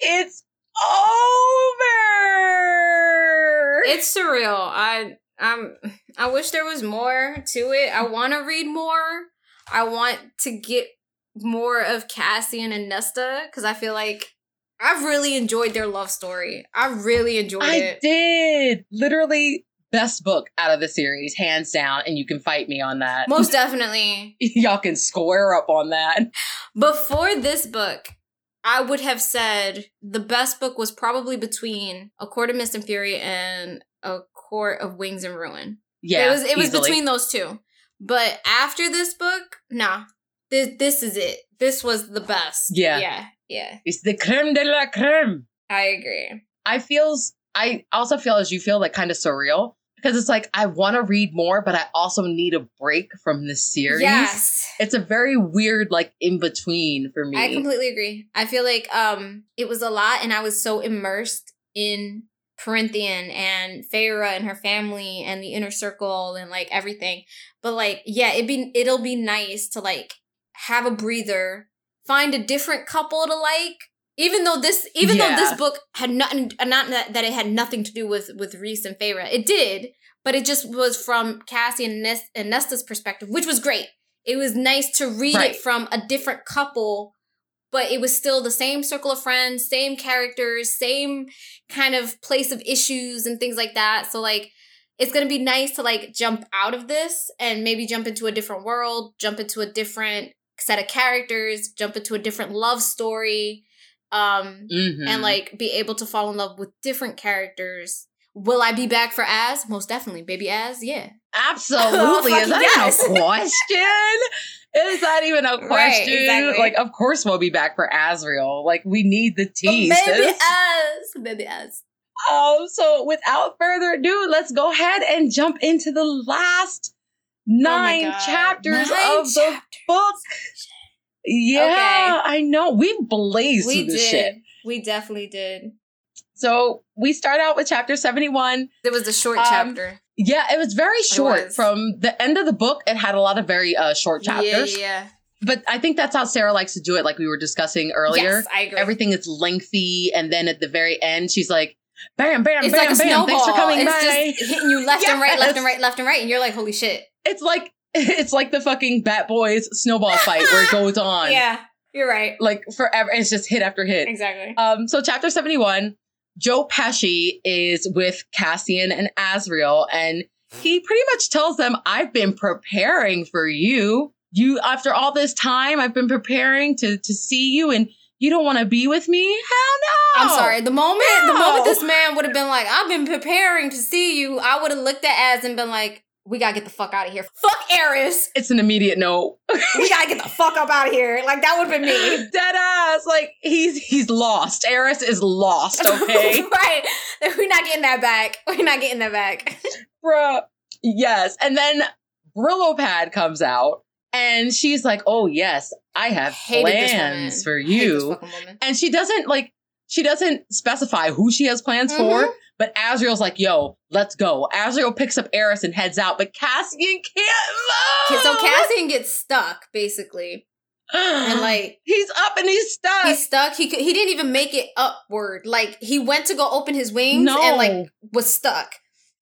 it's over. It's surreal. I um I wish there was more to it. I want to read more. I want to get more of Cassian and Nesta because I feel like I've really enjoyed their love story. I really enjoyed it. I it. did. Literally best book out of the series, hands down, and you can fight me on that. Most definitely. Y'all can square up on that. Before this book, I would have said the best book was probably between A Court of Mist and Fury and A Court of Wings and Ruin. Yeah. it was it was between those two. But after this book, nah. This this is it. This was the best. Yeah. Yeah. Yeah. It's the creme de la creme. I agree. I feels I also feel as you feel like kind of surreal because it's like I want to read more, but I also need a break from this series. Yes. It's a very weird like in between for me. I completely agree. I feel like um it was a lot and I was so immersed in Corinthian and Feyre and her family and the inner circle and like everything. But like yeah, it'd be it'll be nice to like have a breather, find a different couple to like. Even though this even though this book had nothing not that, that it had nothing to do with with Rhys and Feyre. It did, but it just was from Cassie and, Nest, and Nesta's perspective, which was great. It was nice to read Right. it from a different couple but it was still the same circle of friends, same characters, same kind of place of issues and things like that. So like it's going to be nice to like jump out of this and maybe jump into a different world, jump into a different set of characters, jump into a different love story um Mhm. and like be able to fall in love with different characters. Will I be back for as Most definitely. Baby as yeah. Absolutely. Is that yes. even a question? Is that even a Right, question? exactly. Like, of course we'll be back for Azriel. Like, we need the tea. Baby. Az. Baby Az. Um, so without further ado, let's go ahead and jump into the last nine Oh chapters Nine of the book. Yeah, I know. We blazed We did. this shit. We definitely did. So we start out with chapter 71. It was a short Um, chapter. Yeah, it was very short. was. From the end of the book, it had a lot of very uh, short chapters. Yeah, yeah. But I think that's how Sarah likes to do it, like we were discussing earlier. Yes, I agree. Everything is lengthy, and then at the very end, she's like, bam, bam, it's bam, like a bam. snowball. Thanks for coming it's by. just hitting you left and right, left and right, left and right, and you're like, holy shit. It's like it's like the fucking Bat Boys snowball fight where it goes on. Yeah, you're right. Like forever. It's just hit after hit. Exactly. Um, so chapter 71, Joe Pesci is with Cassian and Azriel, and he pretty much tells them, I've been preparing for you. You after all this time, I've been preparing to to see you and you don't want to be with me? Hell no. I'm sorry. The moment, the moment this man would have been like, "I've been preparing to see you," I would have looked at Az and been like, "We gotta get the fuck out of here. Fuck Eris. It's an immediate no. We gotta get the fuck up out of here." Like that would have been me. Dead ass. Like he's he's lost. Eris is lost, okay? right. We're not getting that back. We're not getting that back. Bruh. Yes. And then Brillo Pad comes out and she's like, Oh yes, I have Hated this plans for you. And she doesn't like she doesn't specify who she has plans Mhm. for, but Azriel's like, yo, let's go. Azriel picks up Eris and heads out, but Cassian can't move. So Cassian gets stuck basically, and like he's up and he's stuck. he's stuck. He he didn't even make it upward. Like he went to go open his wings no. and like was stuck.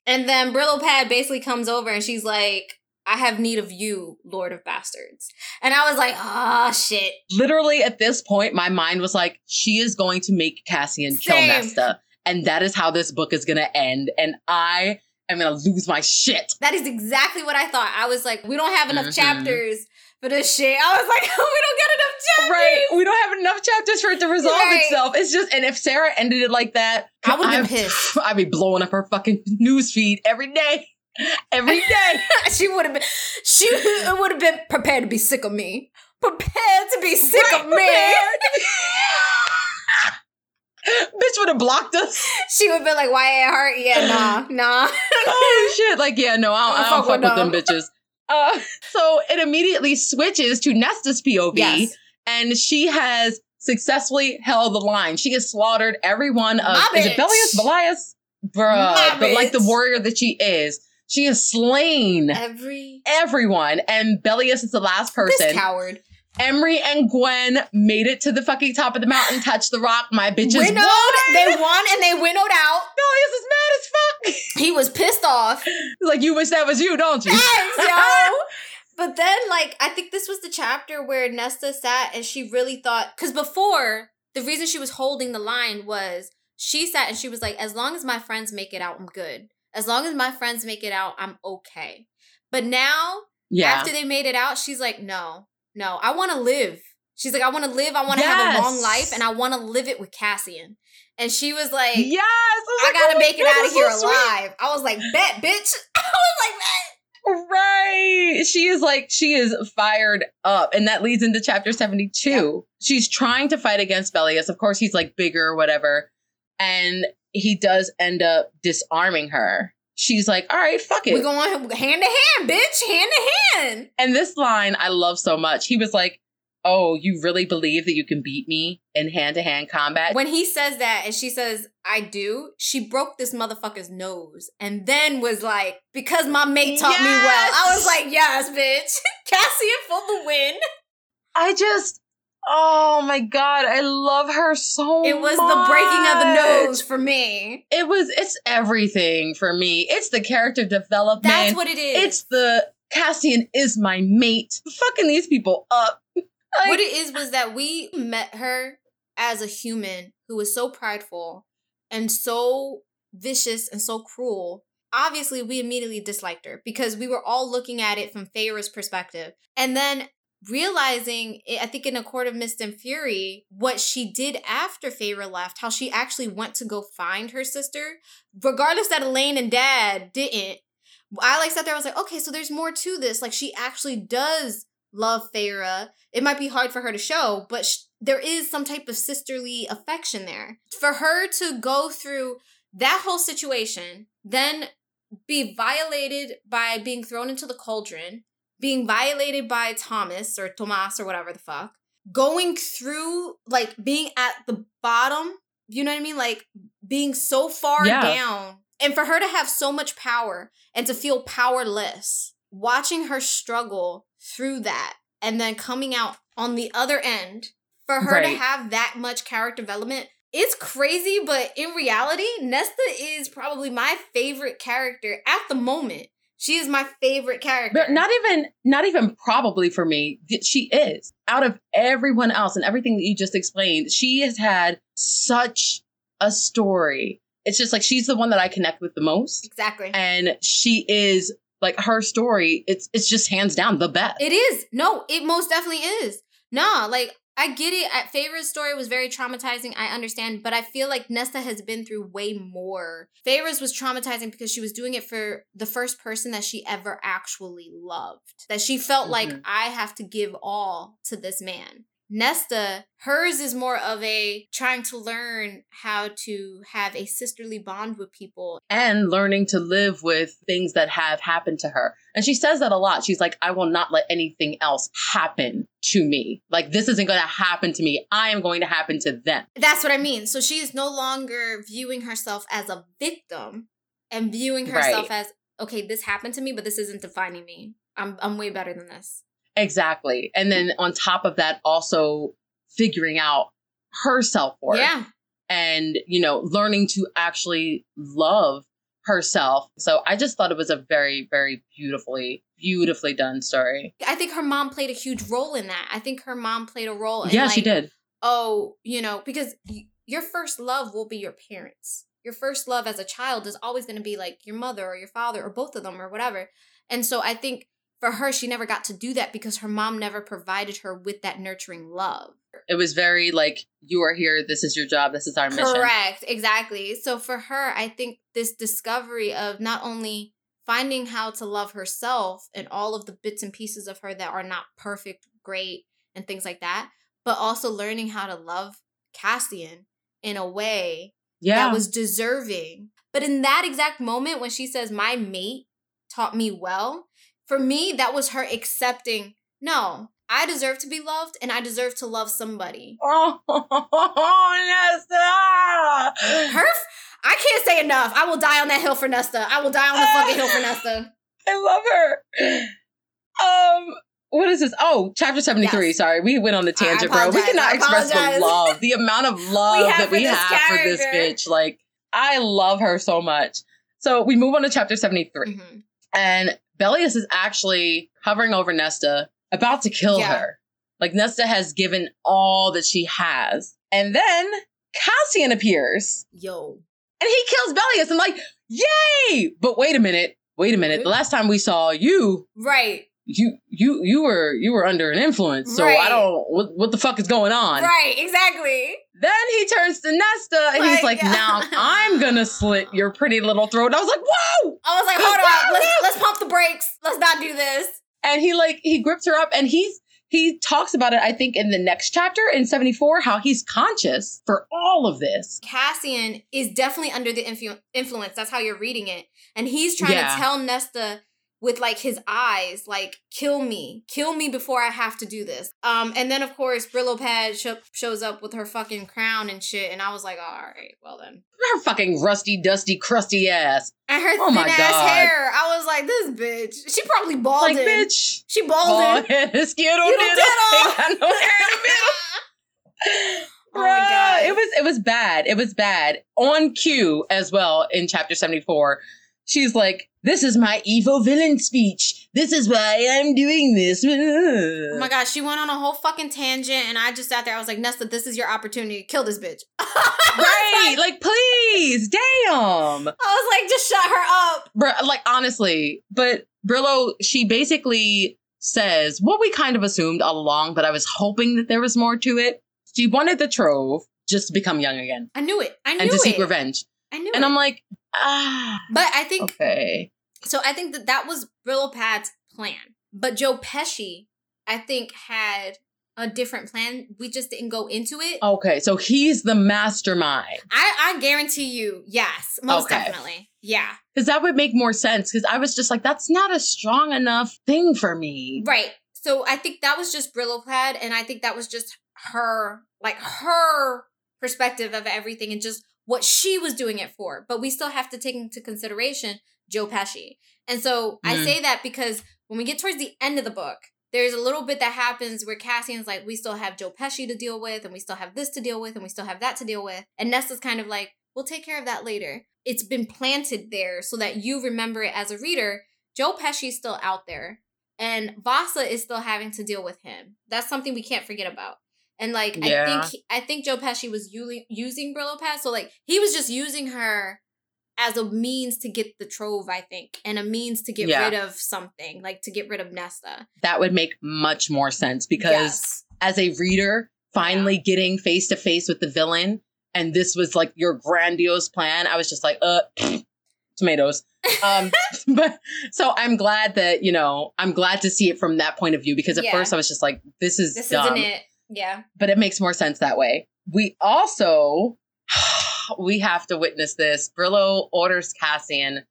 And then Brillo Pad basically comes over and she's like, "I have need of you, Lord of Bastards." And I was like, "Ah, shit." literally at this point, my mind was like, she is going to make Cassian kill Same. Nesta. And that is how this book is gonna end. And I am gonna lose my shit. That is exactly what I thought. I was like, "We don't have enough Mhm. chapters for this shit." I was like, "We don't get enough chapters." Right. We don't have enough chapters for it to resolve Right. itself. It's just and if Sarah ended it like that, I would've been I'd- pissed. I'd be blowing up her fucking newsfeed every day. Every day. she would have been she would have been prepared to be sick of me. Prepared to be sick Right, of me. Bitch would have blocked us. She would be like, "Why it hurt? Yeah, nah, nah." oh shit! Like, yeah, no, I don't, I don't fuck, with them bitches. Uh, so it immediately switches to Nesta's POV, Yes. and she has successfully held the line. She has slaughtered every one of My is it bitch. Bellius, Bellius, bruh. My But like the warrior that she is, she has slain Every everyone, and Bellius is the last this person. coward. Emerie and Gwen made it to the fucking top of the mountain, touched the rock. My bitches Winnowed, won. they won and they winnowed out. Bellius is mad as fuck. He was pissed off. Like, you wish that was you, don't you? Thanks, yo. But then, like, I think this was the chapter where Nesta sat and she really thought, because before, the reason she was holding the line was she sat and she was like, as long as my friends make it out, I'm good. As long as my friends make it out, I'm okay. But now, yeah. after they made it out, she's like, no, no, I want to live. She's like, I want to live. I want to have a long life and I want to live it with Cassian. And she was like, yes. I, I like, gotta oh make it out of here so alive. I was like, bet, bitch. I was like, bet. Right. She is like, she is fired up. And that leads into chapter 72. She's trying to fight against Bellius. Of course, he's like bigger or whatever. And he does end up disarming her. She's like, all right, fuck it. We going hand to hand, bitch, hand to hand. and this line I love so much. He was like, oh, you really believe that you can beat me in hand to hand combat? When he says that and she says, I do, she broke this motherfucker's nose and then was like, because my mate taught me well. I was like, yes, bitch. Cassian for the win. I just, oh my God, I love her so It was the breaking of the much. nose for me. It was, it's everything for me. It's the character development. That's what it is. It's the Cassian is my mate. Fucking these people up. Like, what it is was that we met her as a human who was so prideful and so vicious and so cruel. Obviously, we immediately disliked her because we were all looking at it from Feyre's perspective. And then realizing, eh, I think in A Court of Mist and Fury, what she did after Feyre left, how she actually went to go find her sister, regardless that Elain and Dad didn't. I like sat there, I was like, okay, so there's more to this. Like, she actually does love Feyre. It might be hard for her to show, but sh- there is some type of sisterly affection there. For her to go through that whole situation, then be violated by being thrown into the cauldron, being violated by Thomas or Tomas or whatever the fuck, going through like being at the bottom, you know what I mean? Like being so far Yeah. down. And for her to have so much power and to feel powerless, watching her struggle through that and then coming out on the other end, for her to have that much character development, it's crazy, but in reality, Nesta is probably my favorite character at the moment. She is my favorite character. But not even, not even probably for me. She is out of everyone else and everything that you just explained. She has had such a story. It's just like she's the one that I connect with the most, exactly. and she is like her story. It's it's just hands down the best. It is. No, it most definitely is. Nah, like I get it. I, Feyre's story was very traumatizing. I understand, but I feel like Nesta has been through way more. Feyre's was traumatizing because she was doing it for the first person that she ever actually loved. That she felt like Mhm. I have to give all to this man. Nesta, hers is more of a trying to learn how to have a sisterly bond with people. and learning to live with things that have happened to her. And she says that a lot. She's like, I will not let anything else happen to me. Like, this isn't going to happen to me. I am going to happen to them. That's what I mean. So she is no longer viewing herself as a victim and viewing herself as okay, this happened to me, but this isn't defining me. I'm I'm way better than this. Exactly. And then on top of that, also figuring out her self worth Yeah. and, you know, learning to actually love herself. So I just thought it was a very, very beautifully, beautifully done story. I think her mom played a huge role in that. I think her mom played a role in yeah, like, she did. oh, you know, because your first love will be your parents. Your first love as a child is always going to be like your mother or your father or both of them or whatever. And so I think for her, she never got to do that because her mom never provided her with that nurturing love. It was very like, you are here. This is your job. This is our mission. Correct, exactly. So for her, I think this discovery of not only finding how to love herself and all of the bits and pieces of her that are not perfect, great, and things like that, but also learning how to love Cassian in a way Yeah. that was deserving. But in that exact moment when she says, My mate taught me well, for me, that was her accepting, no, I deserve to be loved and I deserve to love somebody. Oh, Nesta! Her, I can't say enough. I will die on that hill for Nesta. I will die on the fucking hill for Nesta. I love her. Um, what is this? Oh, chapter 73. Yes. Sorry, we went on the tangent, bro. We cannot express the love, the amount of love have that we have for this bitch. Like, I love her so much. So we move on to chapter 73. Mhm. And Bellius is actually hovering over Nesta, about to kill Yeah. her. Like, Nesta has given all that she has. And then Cassian appears Yo. and he kills Bellius. I'm like, yay! But wait a minute. Wait a minute. The last time we saw you, Right. you you you were you were under an influence. So Right. I don't what, what the fuck is going on? Right. Exactly. Then he turns to Nesta and he's Like, like, now I'm gonna slit your pretty little throat. I was like, whoa! I was like, hold on. Let's let's pump the brakes. Let's not do this. And he like he grips her up and he's he talks about it, I think, in the next chapter in 74, how he's conscious for all of this. Cassian is definitely under the influ- influence. That's how you're reading it. And he's trying Yeah. to tell Nesta with like his eyes, like, kill me. Kill me before I have to do this. Um, and then of course Brillo Pad sho- shows up with her fucking crown and shit. And I was like, all right, well then. Her fucking rusty, dusty, crusty ass. And her Oh thin my ass God. hair. I was like, this bitch. She probably balding. Like, bitch. She Bald balding. head, Skittle diddle. Ain't got no hair in the middle. Oh my Bruh, God. It was it was bad. It was bad. On cue as well in chapter 74. She's like, This is my evil villain speech. This is why I'm doing this. Oh my gosh, she went on a whole fucking tangent, and I just sat there. I was like, Nesta, this is your opportunity. To kill this bitch. Right, like please, damn. I was like, just shut her up. Bruh, like honestly, but Brillo, she basically says what we kind of assumed all along, but I was hoping that there was more to it. She wanted the trove just to become young again I knew it. I knew it. and to it. seek revenge. I knew it. And it. I'm like, ah, but I think okay. so. I think that that was Brillo Pad's plan. But Joe Pesci, I think, had a different plan. We just didn't go into it. Okay, so he's the mastermind. I, I guarantee you, yes, most Okay. definitely, yeah, Because that would make more sense. Because I was just like, that's not a strong enough thing for me. right. So I think that was just Brillo Pad, and I think that was just her, like her perspective of everything, and just what she was doing it for. But we still have to take into consideration Joe Pesci, and so I Mhm. say that because when we get towards the end of the book. There's a little bit that happens where Cassian's like, we still have Joe Pesci to deal with, and we still have this to deal with, and we still have that to deal with. And Nesta's kind of like, we'll take care of that later. It's been planted there so that you remember it as a reader. Joe Pesci's still out there, and Vassa is still having to deal with him. That's something we can't forget about. And like, Yeah. I think I think Joe Pesci was using using Brillo Pad, so like he was just using her as a means to get the trove, I think, and a means to get Yeah. rid of something, like to get rid of Nesta. That would make much more sense because Yes. as a reader, finally getting face to face with the villain, and this was like your grandiose plan, I was just like, uh, tomatoes. Um, but so I'm glad that you know I'm glad to see it from that point of view because at Yeah. first I was just like, this is This dumb, isn't it. Yeah. but it makes more sense that way. We also we have to witness this. Brillo orders Cassian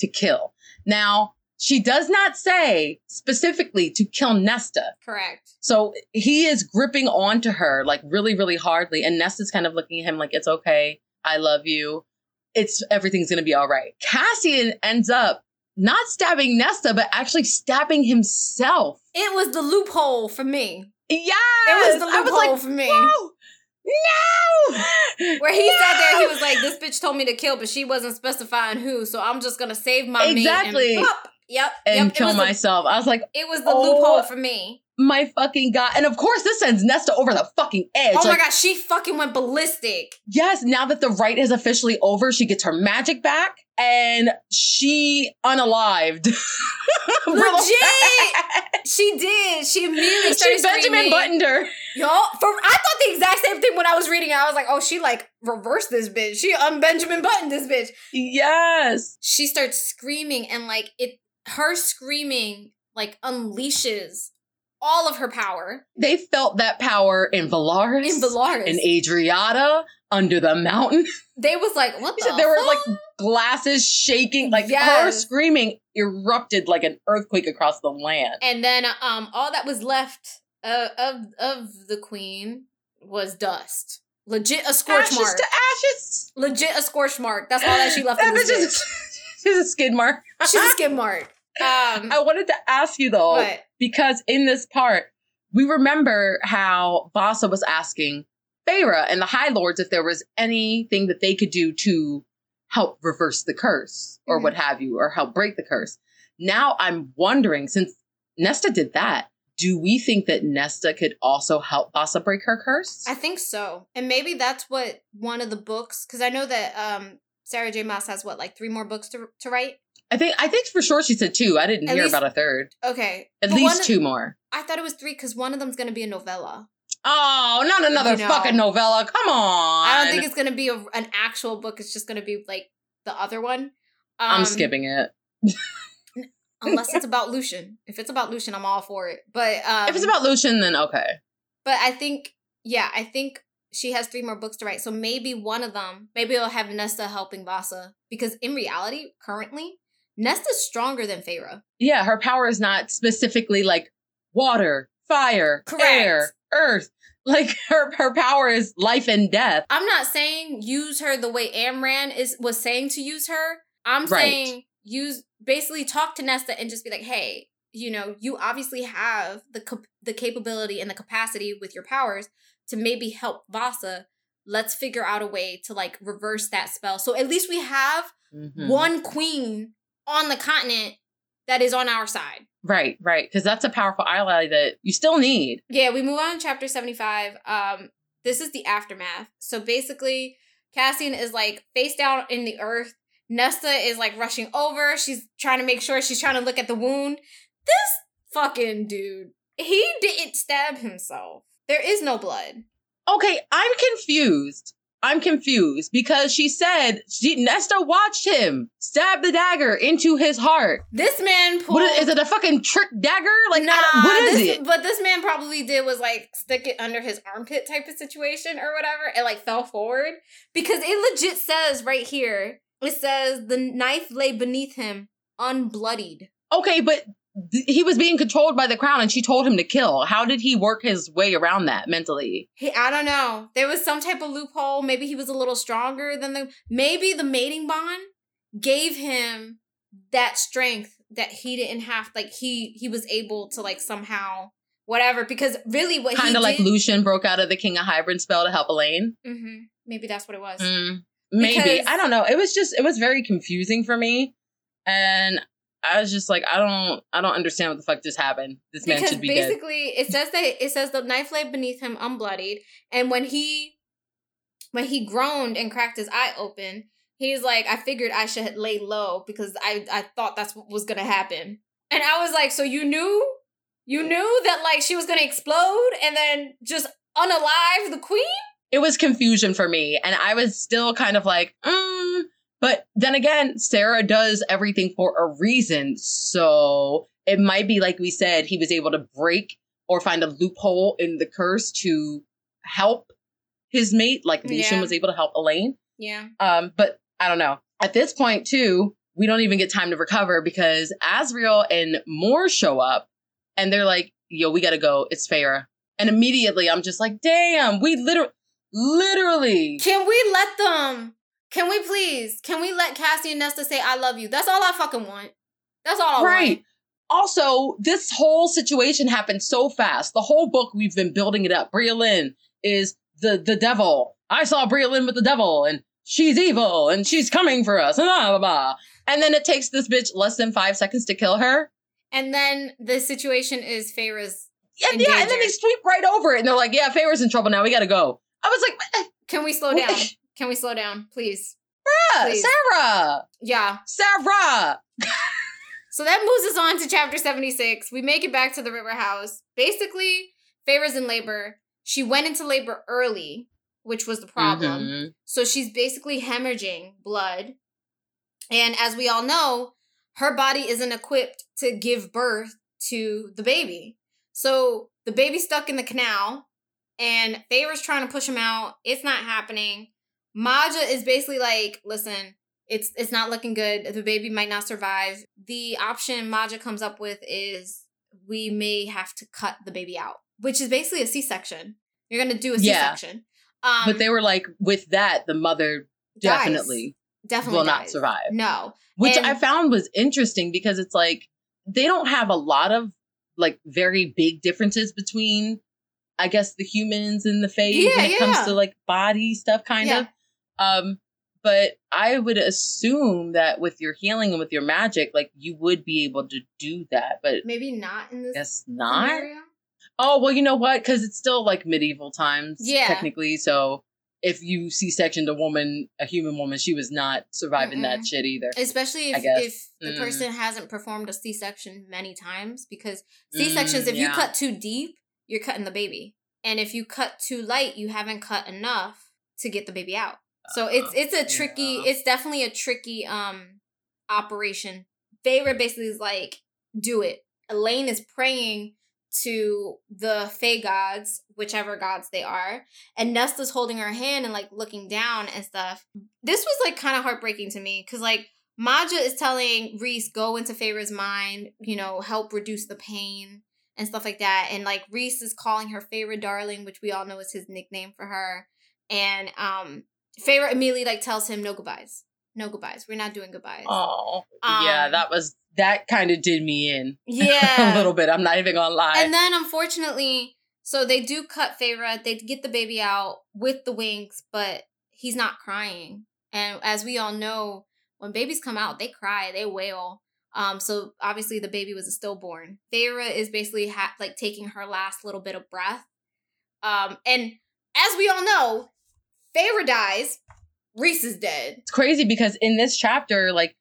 to kill. Now she does not say specifically to kill Nesta. Correct. So he is gripping onto her like really, really hardly. And Nesta's kind of looking at him like, it's okay. I love you. It's everything's going to be all right. Cassian ends up not stabbing Nesta, but actually stabbing himself. It was the loophole for me. Yeah. It was the I was loophole like, for me. no, no. Where he no! sat there, he was like, "This bitch told me to kill, but she wasn't specifying who, so I'm just gonna save my Exactly. and. Yep, and yep. kill the- myself. I was like, it was the Oh. loophole for me. my fucking god. And of course, this sends Nesta over the fucking edge. Oh my god, she fucking went ballistic. yes, now that the right is officially over, she gets her magic back and she unalived. Legit! She did. She immediately started she Benjamin screaming. buttoned her. Yo, for I thought the exact same thing when I was reading it. I was like, oh, she like reversed this bitch. She un Benjamin buttoned this bitch. Yes. She starts screaming and like it her screaming like unleashes all of her power They felt that power in Velaris. in Velaris. In Adriata, under the mountain. they was like, what the there were like glasses shaking. Like her screaming erupted like an earthquake across the land. And then um all that was left uh, of of the queen was dust. Legit a scorch ashes mark. to ashes. Legit a scorch mark. That's all that she left That in bitch bitch. is- She's a skid mark. She's a skid mark. Um I wanted to ask you though, but because in this part, we remember how Vassa was asking Feyre and the High Lords if there was anything that they could do to help reverse the curse or Mhm. what have you, or help break the curse. Now I'm wondering, since Nesta did that, do we think that Nesta could also help Vassa break her curse? I think so. And maybe that's what one of the books, because I know that um Sarah J. Maas has what, like three more books to, to write? I think I think for sure she said two. I didn't At hear least- about a third. Okay. At But least of- two more. I thought it was three because one of them's going to be a novella. Oh, not another You know. fucking novella. Come on. I don't think it's going to be a, an actual book. It's just going to be like the other one. Um, I'm skipping it. Unless it's about Lucien. If it's about Lucien, I'm all for it. But um, if it's about Lucien, then okay. But I think, yeah, I think she has three more books to write. So maybe one of them, maybe it'll have Nesta helping Vassa. Because in reality, currently, Nesta's stronger than Feyre. Yeah, her power is not specifically like water, fire, Correct. air, earth. Like her her power is life and death. I'm not saying use her the way Amren is was saying to use her. I'm Right. saying use basically talk to Nesta and just be like, hey, you know, you obviously have the the capability and the capacity with your powers to maybe help Vassa. Let's figure out a way to like reverse that spell. So at least we have Mhm. one queen on the continent that is on our side. Right, right. Because that's a powerful ally that you still need. Yeah, we move on to chapter 75. Um, this is the aftermath. So basically, Cassian is like face down in the earth. Nesta is like rushing over. She's trying to make sure she's trying to look at the wound. This fucking dude, he didn't stab himself. There is no blood. Okay, I'm confused. I'm confused because she said she, Nesta watched him stab the dagger into his heart. This man pulled. What is, is it? A fucking trick dagger? Like, nah, what is this, it? But this man probably did was like stick it under his armpit type of situation or whatever. It like fell forward because it legit says right here. It says the knife lay beneath him, unbloodied. Okay, but he was being controlled by the crown, and she told him to kill. How did he work his way around that mentally? He, I don't know. There was some type of loophole. Maybe he was a little stronger than the. Maybe the mating bond gave him that strength that he didn't have. Like he he was able to like somehow whatever. Because really, what Kind of like did- Lucien broke out of the King of Hybern spell to help Elain. Mhm. Maybe that's what it was. Mm, maybe Because- I don't know. It was just it was very confusing for me, and I was just like, I don't I don't understand what the fuck just happened. This man should be dead. basically it says that it says the knife lay beneath him unbloodied and when he when he groaned and cracked his eye open he's like i figured i should lay low because i i thought that's what was gonna happen and i was like so you knew you knew that like she was gonna explode and then just unalive the queen It was confusion for me, and I was still kind of like, mm. But then again, Sarah does everything for a reason, so it might be like we said, he was able to break or find a loophole in the curse to help his mate, like Lucien Yeah. was able to help Elain. yeah Um, but I don't know. At this point, too, we don't even get time to recover because Azriel and Mor show up and they're like, yo, we gotta go. It's Feyre. And immediately I'm just like, damn, we literally, literally. can we let them can we please can we let cassie and nesta say i love you that's all i fucking want that's all i want. Right. want Also, this whole situation happened so fast. The whole book, we've been building it up. Bria Lynn is the, the devil. I saw Bria Lynn with the devil and she's evil and she's coming for us. And blah, blah, blah. And then it takes this bitch less than five seconds to kill her. And then the situation is Feyre's. Yeah, in yeah, and then they sweep right over it, and they're like, "Yeah, Feyre's in trouble now. We gotta go." I was like, Can we slow down? Can we slow down, please? "Sarah, Please. Sarah, Yeah. Sarah." So that moves us on to chapter 76. We make it back to the river house. Basically, Feyre's in labor. She went into labor early, which was the problem. Mhm. So she's basically hemorrhaging blood. And as we all know, her body isn't equipped to give birth to the baby. So the baby's stuck in the canal, and Feyre's trying to push him out. It's not happening. Madja is basically like, listen, it's it's not looking good. The baby might not survive. The option Madja comes up with is we may have to cut the baby out, which is basically a C-section. You're gonna do a Yeah. C-section. Um, but they were like, with that, the mother dies. definitely definitely will not survive. No, which And- I found was interesting because it's like they don't have a lot of like very big differences between I guess the humans and the Fae Yeah, when it yeah, comes to like body stuff kind Yeah. of. Um but I would assume that with your healing and with your magic, like you would be able to do that, but Maybe not in this guess not. scenario. Oh well, you know what? Because it's still like medieval times, Yeah. technically. So if you C-sectioned a woman, a human woman, she was not surviving that Mm-mm. shit either. Especially if, if the Mm. person hasn't performed a C section many times, because Mm, C sections, if you cut too deep, you're cutting the baby, and if you cut too light, you haven't cut enough to get the baby out. So it's it's a tricky. Yeah. It's definitely a tricky um operation. Feyre basically is like, do it. Elain is praying to the Fae gods, whichever gods they are, and Nesta's holding her hand and like looking down and stuff. This was like kind of heartbreaking to me because like Madja is telling Rhys go into Feyre's mind, you know, help reduce the pain and stuff like that. And like Rhys is calling her Feyre darling, which we all know is his nickname for her. And um Feyre immediately like tells him no goodbyes. No goodbyes. We're not doing goodbyes. Oh, yeah, Um, that was that kind of did me in yeah. a little bit. I'm not even gonna lie. And then unfortunately, so they do cut Feyre. They get the baby out with the wings, but he's not crying. And as we all know, when babies come out, they cry, they wail. Um, so obviously the baby was a stillborn. Feyre is basically ha- like taking her last little bit of breath. Um, and as we all know, Feyre dies. Rhys is dead. it's crazy because in this chapter, like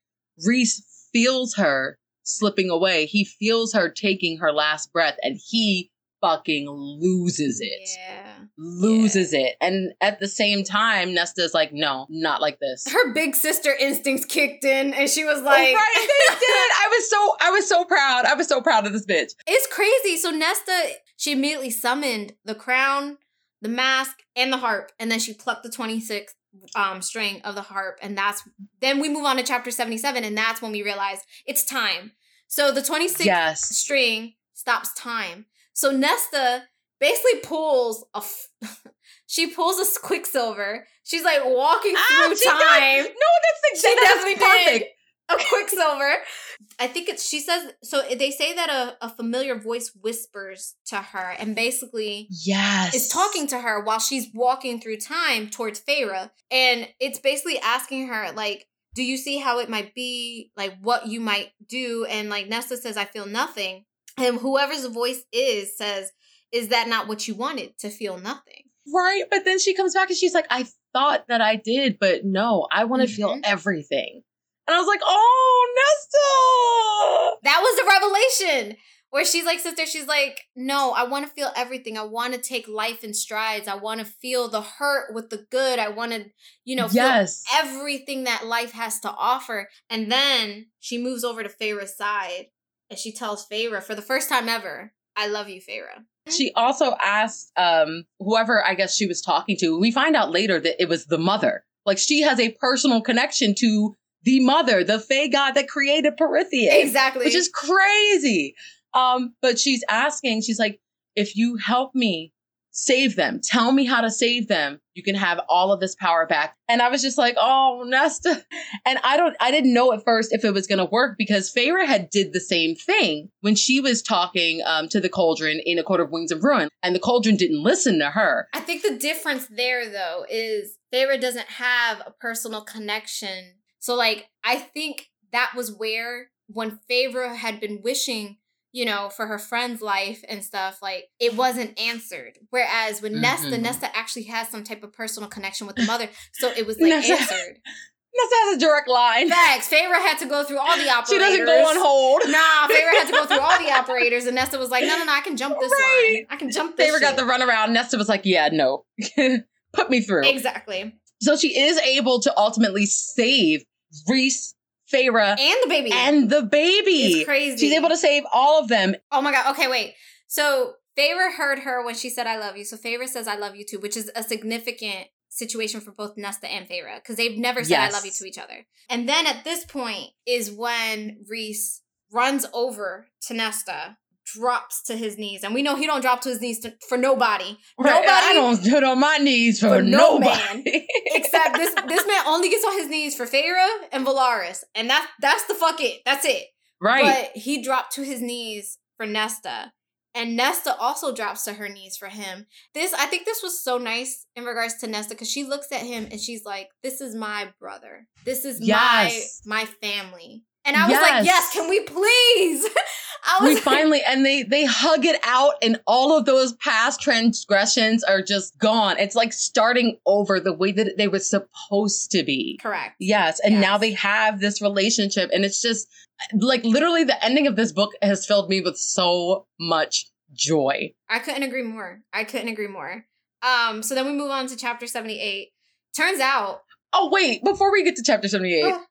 Rhys feels her slipping away. He feels her taking her last breath, and he fucking loses it. Yeah. Loses it. And at the same time, Nesta's like, no, not like this. Her big sister instincts kicked in, and she was Oh, like, right, they did. I was so I was so proud. I was so proud of this bitch. It's crazy. So Nesta, she immediately summoned the crown, the mask, and the harp, and then she plucked the 26th um string of the harp, and that's then we move on to chapter 77, and that's when we realize it's time. So the 26th Yes. string stops time. So Nesta basically pulls a f- she pulls a quicksilver. She's like walking Ah, through time No, that's the she that is definitely perfect. did. A quicksilver. I think it's she says so they say that a, a familiar voice whispers to her and basically Yes. is talking to her while she's walking through time towards Feyre. And it's basically asking her, like, do you see how it might be? Like what you might do? And like Nesta says, I feel nothing. And whoever's voice is says, Is that not what you wanted? To feel nothing. Right, but then she comes back and she's like, I thought that I did, but no, I want to feel Mhm. everything. And I was like, oh, Nesta. That was the revelation where she's like, sister, she's like, no, I want to feel everything. I want to take life in strides. I want to feel the hurt with the good. I want to, you know, feel yes. everything that life has to offer. And then she moves over to Feyre's side and she tells Feyre for the first time ever, I love you, Feyre. She also asked um whoever I guess she was talking to. We find out later that it was the mother. Like she has a personal connection to the mother, the Fae god that created Prythian. Exactly. which is crazy. Um, but she's asking, she's like, if you help me save them, tell me how to save them, you can have all of this power back. And I was just like, oh, Nesta. And I don't, I didn't know at first if it was going to work because Feyre had did the same thing when she was talking um, to the cauldron in A Court of Wings of Ruin, and the cauldron didn't listen to her. I think the difference there though is Feyre doesn't have a personal connection. So like I think that was where when Feyre had been wishing, you know, for her friend's life and stuff, like it wasn't answered. Whereas with Nesta, Mhm. Nesta actually has some type of personal connection with the mother. So it was like Nesta- answered. Nesta has a direct line. Facts. Feyre had to go through all the operators. She doesn't go on hold. Nah, Feyre had to go through all the operators, and Nesta was like, "No, no, no, I can jump this Right. line. I can jump this." Feyre got shit." the runaround. Nesta was like, yeah, no. Put me through. exactly, So she is able to ultimately save Rhys, Feyre, and the baby. and the baby. it's crazy. She's able to save all of them. Oh my god. Okay, wait. So Feyre heard her when she said "I love you." So Feyre says "I love you too," which is a significant situation for both Nesta and Feyre because they've never said Yes. "I love you" to each other. And then at this point is when Rhys runs over to Nesta, drops to his knees, and we know he don't drop to his knees to, for nobody. Nobody. I don't get on my knees for, For no nobody. Except this this man only gets on his knees for Feyre and Velaris, and that's that's the fuck it. That's it. right. But he dropped to his knees for Nesta. And Nesta also drops to her knees for him. This, I think this was so nice in regards to Nesta because she looks at him and she's like, This is my brother. This is Yes. my my family. And I was like, Yes. Yes, can we please? We like, finally and they they hug it out and all of those past transgressions are just gone it's like starting over the way that they were supposed to be correct. yes and now they have this relationship and it's just like literally the ending of this book has filled me with so much joy I couldn't agree more. I couldn't agree more. Um, so then we move on to chapter 78. Turns out oh wait before we get to chapter 78 Oh.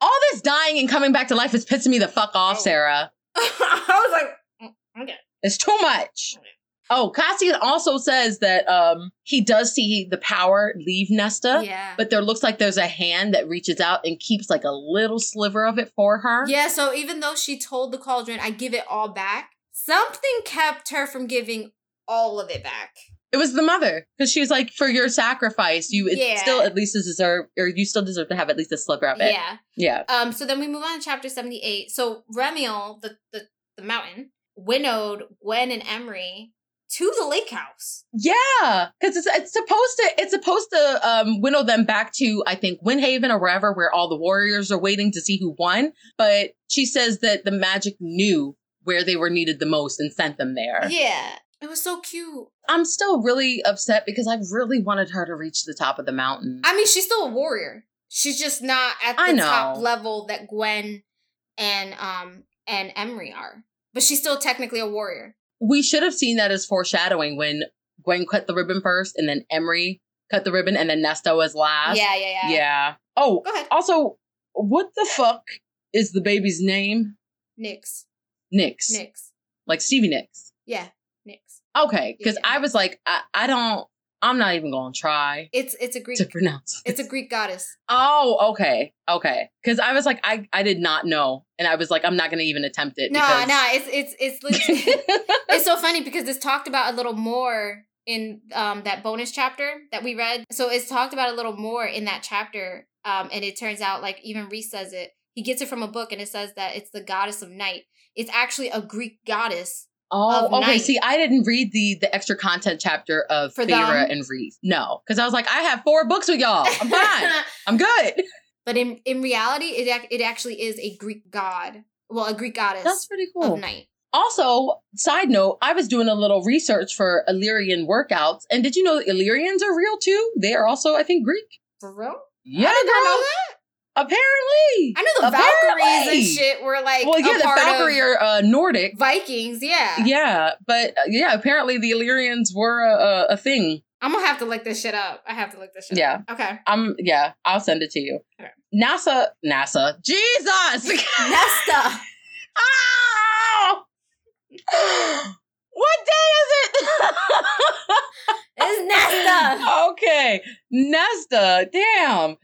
all this dying and coming back to life is pissing me the fuck off Oh. sarah I was like, "Mm, okay. It's too much. Oh, Cassian also says that um he does see the power leave Nesta, Yeah. but there looks like there's a hand that reaches out and keeps like a little sliver of it for her. Yeah, so even though she told the cauldron, I give it all back, something kept her from giving all of it back. It was the mother because she's like, for your sacrifice, you it Yeah. still at least deserve, or you still deserve to have at least a sliver of it. Yeah. Yeah. Um, so then we move on to chapter 78. So Ramiel, the, the, the mountain, winnowed Gwen and Emerie to the lake house. Yeah, because it's it's supposed to it's supposed to um winnow them back to I think Windhaven or wherever where all the warriors are waiting to see who won. But she says that the magic knew where they were needed the most and sent them there. Yeah. It was so cute. I'm still really upset because I really wanted her to reach the top of the mountain. I mean, she's still a warrior. She's just not at the top level that Gwen and um and Emerie are. But she's still technically a warrior. we should have seen that as foreshadowing when Gwen cut the ribbon first and then Emery cut the ribbon and then Nesta was last. Yeah, yeah, yeah. Yeah. Oh, Go ahead. also, what the fuck is the baby's name? Nyx. Nyx. Nyx. Like Stevie Nicks. Yeah. Okay, because Yeah. I was like, I, I don't, I'm not even gonna try It's it's a Greek to pronounce. it's a Greek goddess. Oh, okay, okay. Because I was like, I, I did not know, and I was like, I'm not gonna even attempt it. No, because- no, it's it's it's legit. it's so funny because it's talked about a little more in um that bonus chapter that we read. So it's talked about a little more in that chapter. Um, and it turns out like even Rhys says it. He gets it from a book and it says that it's the goddess of night. It's actually a Greek goddess. Oh, okay. night. See, I didn't read the the extra content chapter of For Feyre and Rhys. No, because I was like, I have four books with y'all. I'm fine. I'm good. but in in reality, it ac- it actually is a Greek god. Well, a Greek goddess That's pretty cool. of night. Also, side note, I was doing a little research for Illyrian workouts, and did you know that Illyrians are real too? They are also, I think, Greek. For real? Yeah, I did not know girl. Apparently. I know the Valkyries and shit were like well, yeah, the Valkyrie are uh, Nordic. Vikings. Yeah. Yeah, but uh, yeah, apparently the Illyrians were a, a, thing. I'm gonna have to look this shit up. I have to look this shit Yeah. up. Okay. I'm yeah, I'll send it to you. Okay. NASA, NASA, Jesus! Nesta. Ah! what day is it? It's Nesta. okay, Nesta. Damn.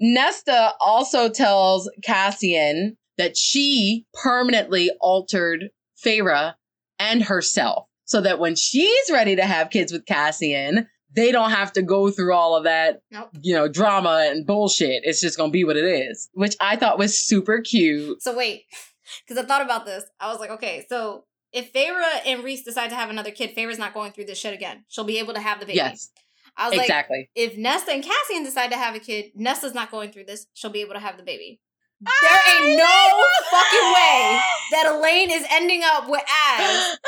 Nesta also tells Cassian that she permanently altered Feyre and herself so that when she's ready to have kids with Cassian, they don't have to go through all of that, Nope. you know, drama and bullshit. It's just going to be what it is, which I thought was super cute. So wait, because I thought about this. I was like, okay, so if Feyre and Rhys decide to have another kid, Feyre's not going through this shit again. She'll be able to have the baby. Yes, I was like, exactly. if Nesta and Cassian decide to have a kid, Nesta's not going through this. She'll be able to have the baby. There ah, ain't no fucking way that Elain is ending up with Az.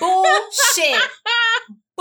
Bullshit.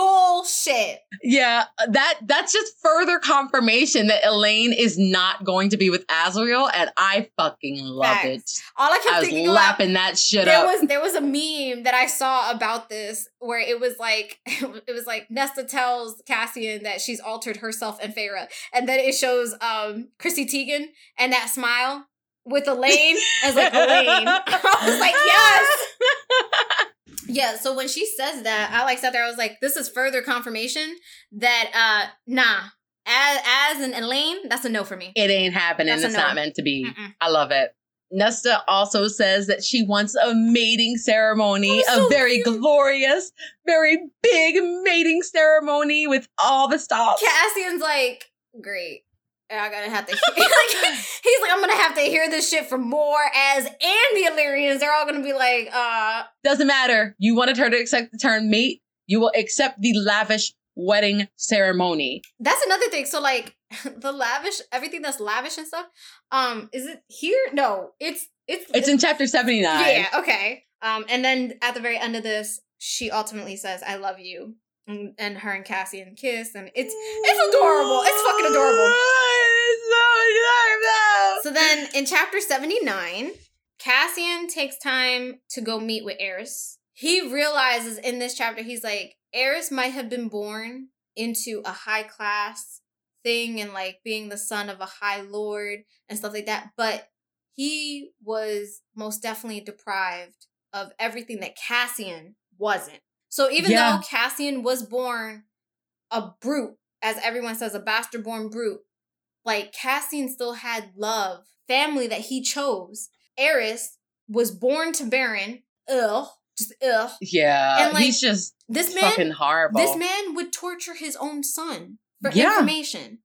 Bullshit. Yeah, that that's just further confirmation that Elain is not going to be with Azriel, and I fucking love Facts. All I it. kept I was thinking about lapping that shit there up. was there was a meme that I saw about this where it was like it was like Nesta tells Cassian that she's altered herself and Feyre, and then it shows um Chrissy Teigen and that smile with Elain. as like Elain. I was like yes. Yeah, so when she says that, I like sat there. I was like, "This is further confirmation that uh, nah, as as an Elain, that's a no for me." It ain't happening. That's it's no. not meant to be. Mm-mm. I love it. Nesta also says that she wants a mating ceremony, Oh, a so very cute. glorious, very big mating ceremony with all the stops. Cassian's like, "Great, I gotta have to. Hear, like, he's like, I'm gonna have to hear this shit from more as and the Illyrians. They're all gonna be like, uh. Doesn't matter. You wanted her to accept the term mate. You will accept the lavish wedding ceremony. That's another thing. So like the lavish, everything that's lavish and stuff. Um, is it here? No, it's it's It's in chapter 79. Yeah. Okay. Um, and then at the very end of this, she ultimately says, "I love you." And, and her and Cassian kiss, and it's it's adorable. It's fucking adorable. It's so adorable. So then in chapter 79, Cassian takes time to go meet with Eris. He realizes in this chapter, he's like, Eris might have been born into a high class thing and like being the son of a high lord and stuff like that, but he was most definitely deprived of everything that Cassian wasn't. So even Yeah. though Cassian was born a brute, as everyone says, a bastard born brute, like Cassian still had love, family that he chose. Eris was born to Beron. Ugh. Just ugh. Yeah. And, like, he's just This man fucking horrible. this man would torture his own son for Yeah. information.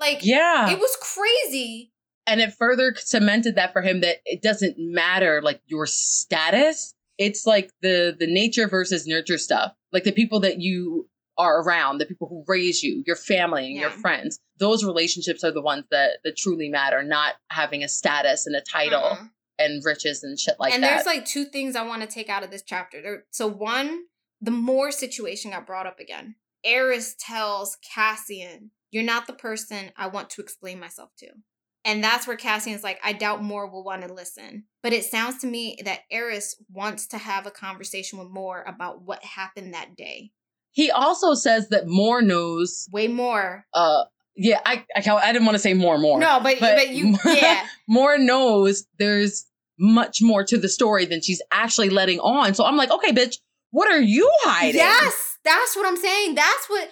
Like yeah. it was crazy. and it further cemented that for him that it doesn't matter like your status it's like the the nature versus nurture stuff like the people that you are around the people who raise you your family and your friends those relationships are the ones that that truly matter not having a status and a title Uh-uh. and riches and shit like that. and there's like two things I want to take out of this chapter. There, so one, the Mor situation got brought up again. Eris tells Cassian, "You're not the person I want to explain myself to." And that's where Cassian's like, I doubt Mor will want to listen. But it sounds to me that Eris wants to have a conversation with Mor about what happened that day. he also says that Mor knows Way more. uh yeah i i, I didn't want to say more more No, but but, but- you yeah. Mor knows there's much more to the story than she's actually letting on. So I'm like, okay, bitch, what are you hiding? Yes, that's what I'm saying. That's what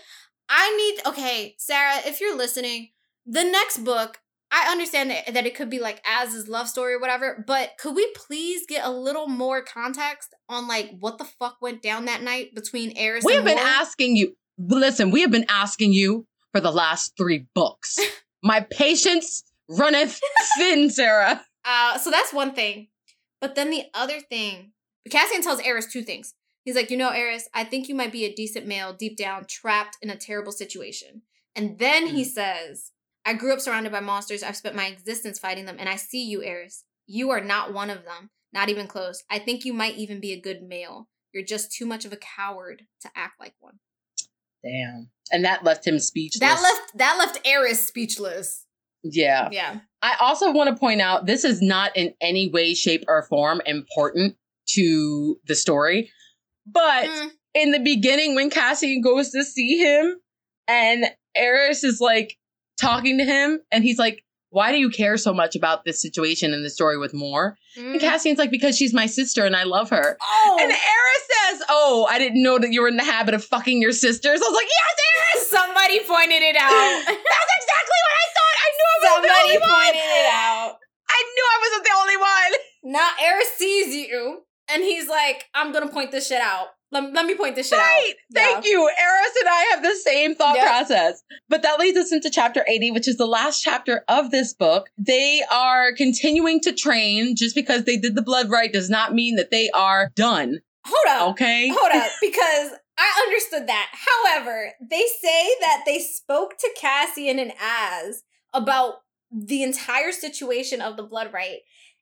I need. Okay, Sarah, if you're listening, the next book, I understand that, that it could be like Az's love story or whatever, but could we please get a little more context on like what the fuck went down that night between Eris We and have been asking you. Listen, we have been asking you for the last three books. My patience runneth thin, Sarah. Uh, so that's one thing. But then the other thing, Cassian tells Eris two things. He's like, you know, Eris, I think you might be a decent male deep down, trapped in a terrible situation. And then he says, I grew up surrounded by monsters. I've spent my existence fighting them, and I see you, Eris. You are not one of them, not even close. I think you might even be a good male. You're just too much of a coward to act like one. Damn. And that left him speechless. That left that left Eris speechless. Yeah. Yeah. I also want to point out this is not in any way, shape, or form important to the story. But Mm. in the beginning, when Cassian goes to see him and Eris is like talking to him, and he's like, Why do you care so much about this situation and the story with Mor? And Mm. Cassian's like, Because she's my sister and I love her. Oh, And Eris says, Oh, I didn't know that you were in the habit of fucking your sisters. I was like, Yes, Eris! somebody pointed it out. That's exactly what I thought. I knew I the Somebody only one. pointed it out. I knew I wasn't the only one. Now Eris sees you, and he's like, "I'm gonna point this shit out. Let, let me point this shit Right. out." Thank you. Eris and I have the same thought Yep. process. But that leads us into chapter 80, which is the last chapter of this book. They are continuing to train. Just because they did the blood rite does not mean that they are done. Hold up. Okay. Hold up, because I understood that. However, they say that they spoke to Cassian and Az about the entire situation of the blood rite.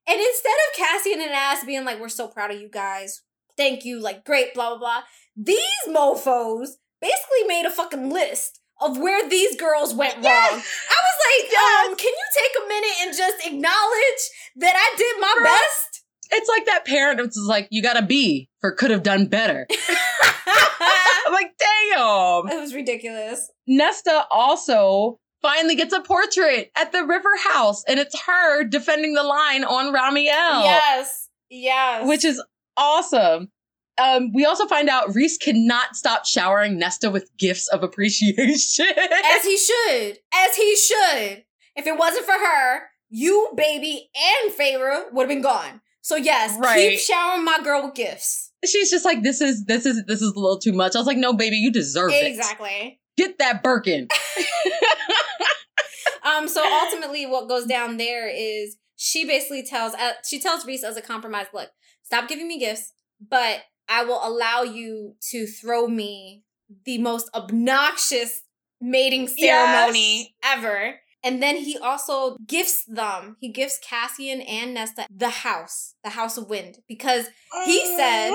And instead of Cassian and Az being like, we're so proud of you guys, thank you, like, great, blah, blah, blah, these mofos basically made a fucking list of where these girls went wrong. Yes. I was like, Yes. um, can you take a minute and just acknowledge that I did my Girl. best? It's like that parent that's like, you got a B for could have done better. I'm like, damn. It was ridiculous. Nesta also finally gets a portrait at the river house, and it's her defending the line on Ramiel. Yes. Yes. which is awesome. Um, we also find out Rhys cannot stop showering Nesta with gifts of appreciation. as he should. As he should. If it wasn't for her, you, baby, and Feyre would have been gone. So yes, Right. keep showering my girl with gifts. She's just like, this is this is this is a little too much. I was like, no, baby, you deserve it. Exactly. Get that Birkin. um. So ultimately, what goes down there is she basically tells uh, she tells Rhys as a compromise, look, stop giving me gifts, but I will allow you to throw me the most obnoxious mating ceremony yes. ever. And then he also gifts them. He gifts Cassian and Nesta the house, the house of wind, because he said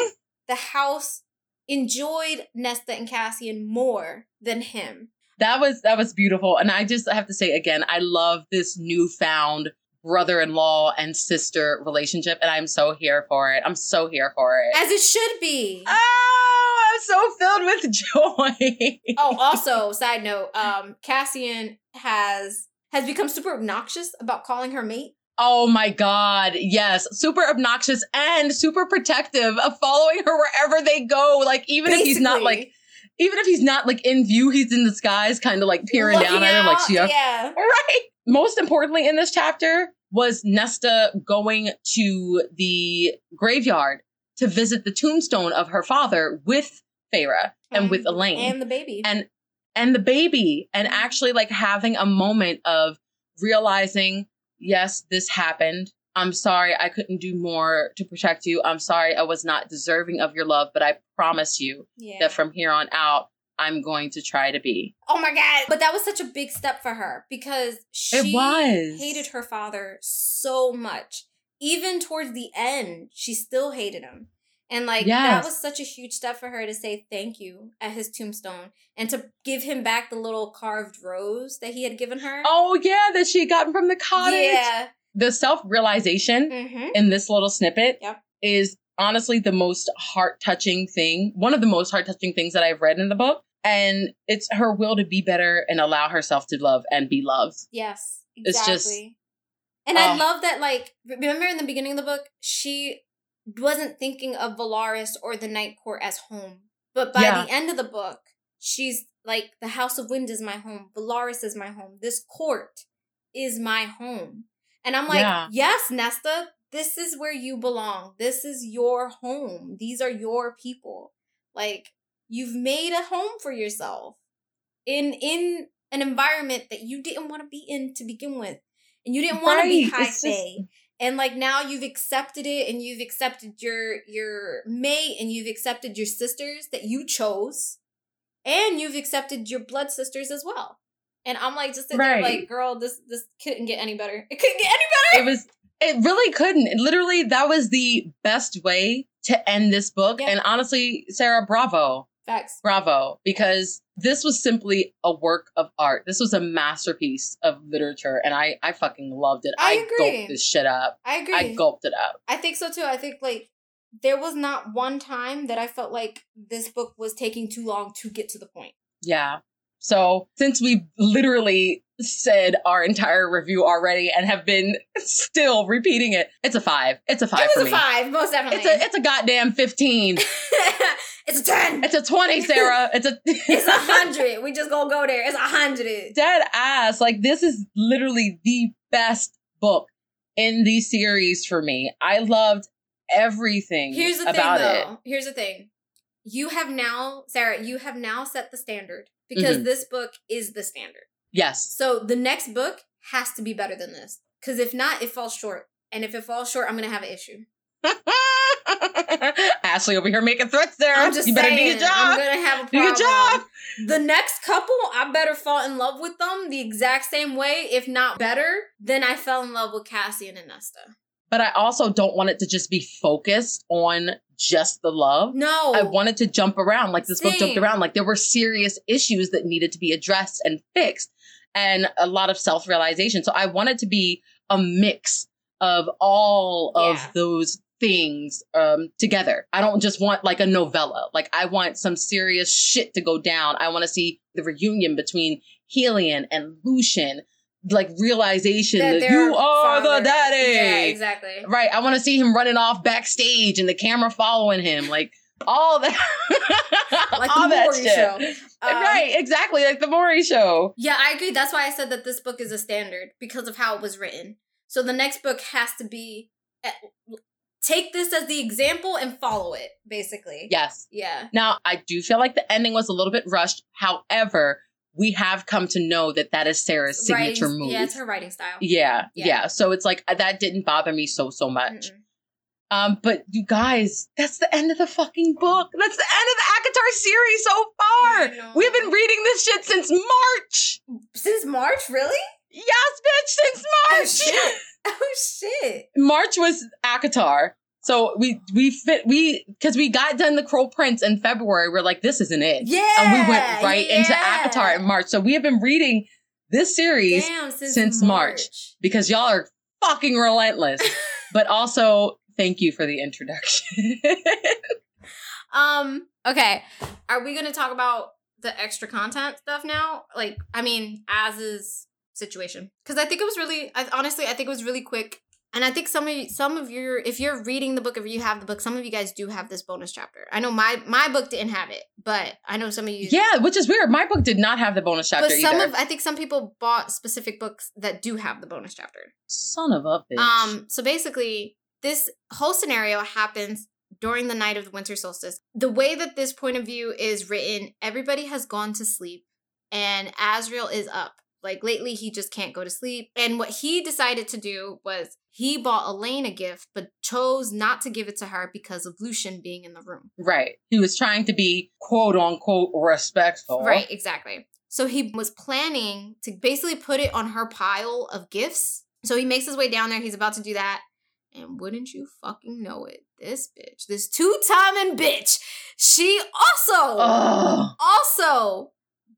the house enjoyed Nesta and Cassian more than him. That was that was beautiful. And I just have to say again, I love this newfound brother-in-law and sister relationship and I'm so here for it. I'm so here for it. As it should be. Oh, I'm so filled with joy. oh, also, side note, um Cassian has has become super obnoxious about calling her mate. Oh my God. Yes. Super obnoxious and super protective of following her wherever they go. Like, even Basically. if he's not like, even if he's not like in view, he's in the skies, kind of like peering Looking down at her, like she. Yeah. Right. Most importantly, in this chapter was Nesta going to the graveyard to visit the tombstone of her father with Feyre and with Elain and the baby and and the baby and actually like having a moment of realizing yes, this happened. I'm sorry I couldn't do more to protect you. I'm sorry I was not deserving of your love, but I promise you yeah. that from here on out, I'm going to try to be. Oh my God. But that was such a big step for her because she hated her father so much. Even towards the end, she still hated him. And like yes. that was such a huge step for her to say thank you at his tombstone and to give him back the little carved rose that he had given her. Oh yeah, that she had gotten from the cottage. Yeah. The self-realization mm-hmm. in this little snippet yep. is honestly the most heart-touching thing, one of the most heart-touching things that I've read in the book. And it's her will to be better and allow herself to love and be loved. Yes. Exactly. It's just and I oh. love that, like, remember in the beginning of the book, she wasn't thinking of Velaris or the Night Court as home. But by yeah. the end of the book, she's like, the House of Wind is my home. Velaris is my home. This court is my home. And I'm like, yeah. yes, Nesta, this is where you belong. This is your home. These are your people. Like, you've made a home for yourself in in an environment that you didn't want to be in to begin with. And you didn't want right. to be high fae and like now you've accepted it and you've accepted your your mate and you've accepted your sisters that you chose and you've accepted your blood sisters as well and i'm like just right. there like girl this this couldn't get any better it couldn't get any better it was it really couldn't literally that was the best way to end this book yeah. and honestly sarah bravo Facts. Bravo. Because this was simply a work of art. This was a masterpiece of literature. And I, I fucking loved it. I, I agree. gulped this shit up. I agree. I gulped it up. I think so too. I think like there was not one time that I felt like this book was taking too long to get to the point. Yeah. So since we've literally said our entire review already and have been still repeating it, it's a five. It's a five. It was a me. five, most definitely. It's a it's a goddamn fifteen. it's a ten. It's a twenty, Sarah. It's a it's a hundred. We just gonna go there. It's a hundred. Dead ass. Like this is literally the best book in the series for me. I loved everything. Here's the about thing, though. It. Here's the thing. You have now, Sarah. You have now set the standard because mm-hmm. this book is the standard. Yes. So the next book has to be better than this. Because if not, it falls short. And if it falls short, I'm going to have an issue. Ashley over here making threats there. I'm just you better saying, do your job. I'm gonna have a problem. Do your job. The next couple, I better fall in love with them the exact same way, if not better, than I fell in love with Cassian and Nesta. But I also don't want it to just be focused on just the love. No. I wanted to jump around like this Same. book jumped around. Like there were serious issues that needed to be addressed and fixed and a lot of self realization. So I wanted to be a mix of all yeah. of those things um, together. I don't just want like a novella. Like I want some serious shit to go down. I want to see the reunion between Helion and Lucien like realization that, that you are father. the daddy. Yeah, exactly. Right. I want to see him running off backstage and the camera following him. Like all that. like all the Maury show. Um, right, exactly. Like the Maury show. Yeah, I agree. That's why I said that this book is a standard because of how it was written. So the next book has to be eh, take this as the example and follow it, basically. Yes. Yeah. Now, I do feel like the ending was a little bit rushed. However, we have come to know that that is Sarah's signature Writing- move. Yeah, it's her writing style. yeah, Yeah. yeah. So it's like uh, that didn't bother me so so much. Mm-mm. Um, but you guys, that's the end of the fucking book. That's the end of the ACOTAR series so far. We've been reading this shit since March. Since March, really? Yes, bitch, since Oh March. shit! oh shit! March was ACOTAR. So we we fit we because we got done the Cruel Prince in February. We're like, this isn't it. Yeah, and we went right into ACOTAR in March. So we have been reading this series Damn, since, since March. because y'all are fucking relentless. but also, thank you for the introduction. Um. Okay. Are we going to talk about the extra content stuff now? Like, I mean, as is situation because I think it was really. I, honestly, I think it was really quick, and I think some of you, some of your, if you're reading the book, if you have the book, some of you guys do have this bonus chapter. I know my my book didn't have it, but I know some of you. yeah, which is weird. My book did not have the bonus chapter But some either. of I think some people bought specific books that do have the bonus chapter. Son of a bitch. Um, so basically, this whole scenario happens during the night of the winter solstice. The way that this point of view is written, everybody has gone to sleep and Azriel is up. Like lately, he just can't go to sleep. And what he decided to do was he bought Elain a gift, but chose not to give it to her because of Lucien being in the room. right. He was trying to be quote unquote respectful. Right, exactly. So he was planning to basically put it on her pile of gifts. So he makes his way down there. He's about to do that. And wouldn't you fucking know it, this bitch, this two-timing bitch, she also Ugh. also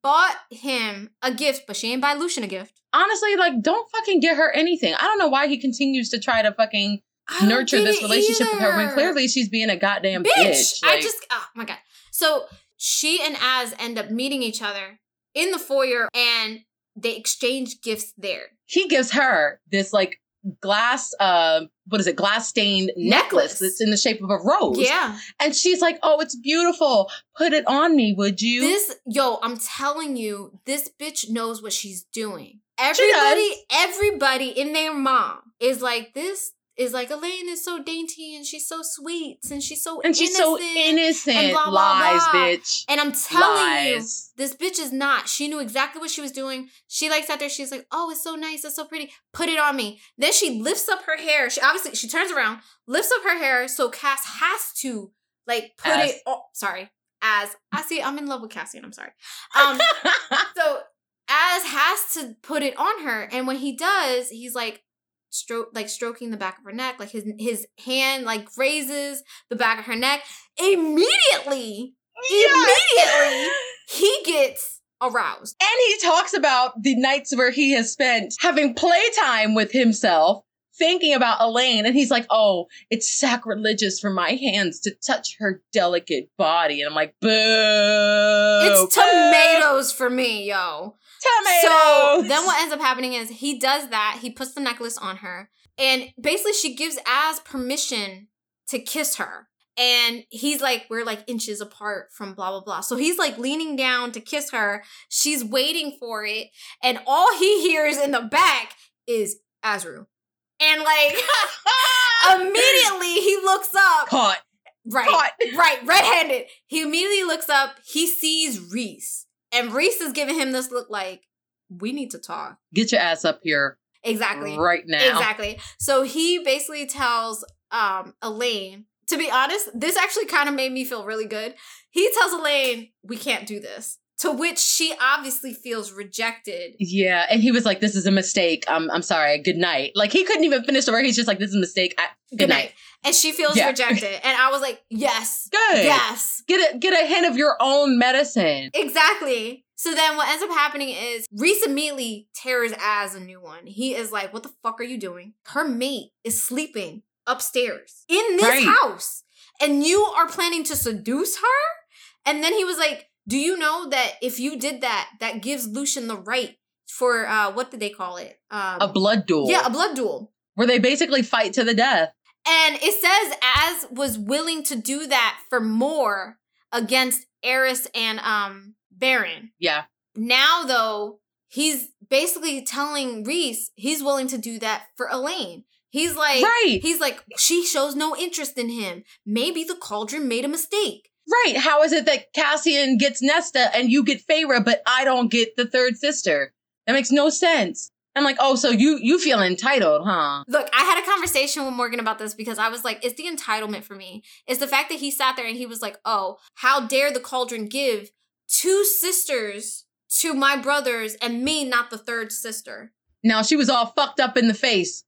bought him a gift, but she ain't buy Lucien a gift. Honestly, like, don't fucking get her anything. I don't know why he continues to try to fucking nurture this relationship with her when clearly she's being a goddamn bitch. bitch. I just oh my god. So she and Az end up meeting each other in the foyer and they exchange gifts there. he gives her this like glass uh what is it glass stained necklace. Necklace. that's in the shape of a rose Yeah. and she's like oh it's beautiful put it on me would you This yo, I'm telling you, this bitch knows what she's doing. Everybody, everybody in their mom is like this. Is like Elain is so dainty and she's so sweet and she's so and she's so innocent." innocent and blah, blah, lies blah. bitch And I'm telling you, this bitch is not. She knew exactly what she was doing. She like sat there. She's like, "Oh, it's so nice. It's so pretty. Put it on me." Then she lifts up her hair. She obviously she turns around, lifts up her hair, so Cass has to like put As. it. Oh, sorry, as I see, I'm in love with Cassian. I'm sorry. Um, so Az has to put it on her, and when he does, he's like stroke like stroking the back of her neck, like his his hand like raises the back of her neck. Immediately, immediately he gets aroused. And he talks about the nights where he has spent having playtime with himself, thinking about Elain. And he's like, oh, it's sacrilegious for my hands to touch her delicate body. And I'm like, boo. It's boo, tomatoes for me, yo. Tomatoes. So then what ends up happening is he does that. He puts the necklace on her. And basically she gives Az permission to kiss her. And he's like, we're like inches apart from blah, blah, blah. So he's like leaning down to kiss her. She's waiting for it. And all he hears in the back is Azru. And like immediately he looks up. Caught. Right. Caught. Right. Red-handed. He immediately looks up. He sees Rhys. And Rhys is giving him this look like, we need to talk. Get your ass up here Exactly. right now. Exactly. So he basically tells um Elain, to be honest, this actually kind of made me feel really good. He tells Elain, we can't do this. To which she obviously feels rejected. Yeah, and he was like, "This is a mistake. I'm, I'm sorry. Good night." Like he couldn't even finish the word. He's just like, "This is a mistake. I, good, night. And she feels Yeah. rejected. And I was like, yes. Good. Yes. Get a get a hint of your own medicine. Exactly. So then what ends up happening is Rhys immediately tears Az a new one. He is like, What the fuck are you doing? Her mate is sleeping upstairs in this Right. house. And you are planning to seduce her? And then he was like, Do you know that if you did that, that gives Lucien the right for uh what did they call it? Um A blood duel. Yeah, a blood duel. where they basically fight to the death. And it says Az was willing to do that for Mor against Eris and um Beron. Yeah. Now, though, he's basically telling Rhys he's willing to do that for Elain. He's like, Right. he's like, she shows no interest in him. Maybe the cauldron made a mistake. Right. How is it that Cassian gets Nesta and you get Feyre, but I don't get the third sister? That makes no sense. I'm like, oh, so you you feel entitled, huh? Look, I had a conversation with Morgan about this because I was like, it's the entitlement for me. It's the fact that he sat there and he was like, oh, how dare the cauldron give two sisters to my brothers and me not the third sister. Now she was all fucked up in the face.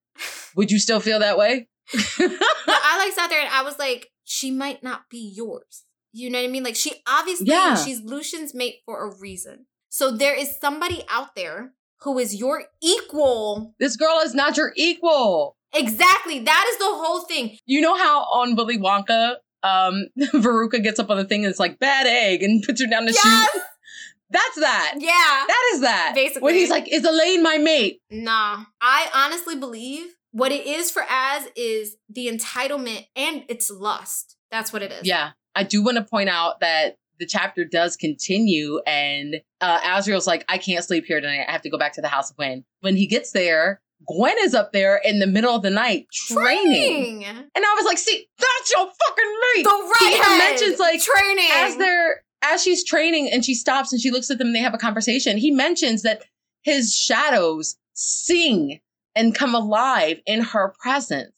Would you still feel that way? but I like sat there and I was like, she might not be yours. You know what I mean? Like she obviously Yeah. she's Lucien's mate for a reason. So there is somebody out there who is your equal. This girl is not your equal. Exactly. That is the whole thing. You know how on Willy Wonka, um, Veruca gets up on the thing and it's like bad egg and puts her down the Yes. chute. That's that. Yeah. That is that. Basically. When he's like, is Elain my mate? Nah. I honestly believe what it is for Az is the entitlement and it's lust. That's what it is. Yeah. I do want to point out that the chapter does continue and uh Azriel's like, I can't sleep here tonight. I have to go back to the house of Gwen. When he gets there, Gwyn is up there in the middle of the night training. Training. And I was like, see, that's your fucking mate. The right He head. mentions, like, training. as they're as she's training and she stops and she looks at them and they have a conversation, he mentions that his shadows sing and come alive in her presence.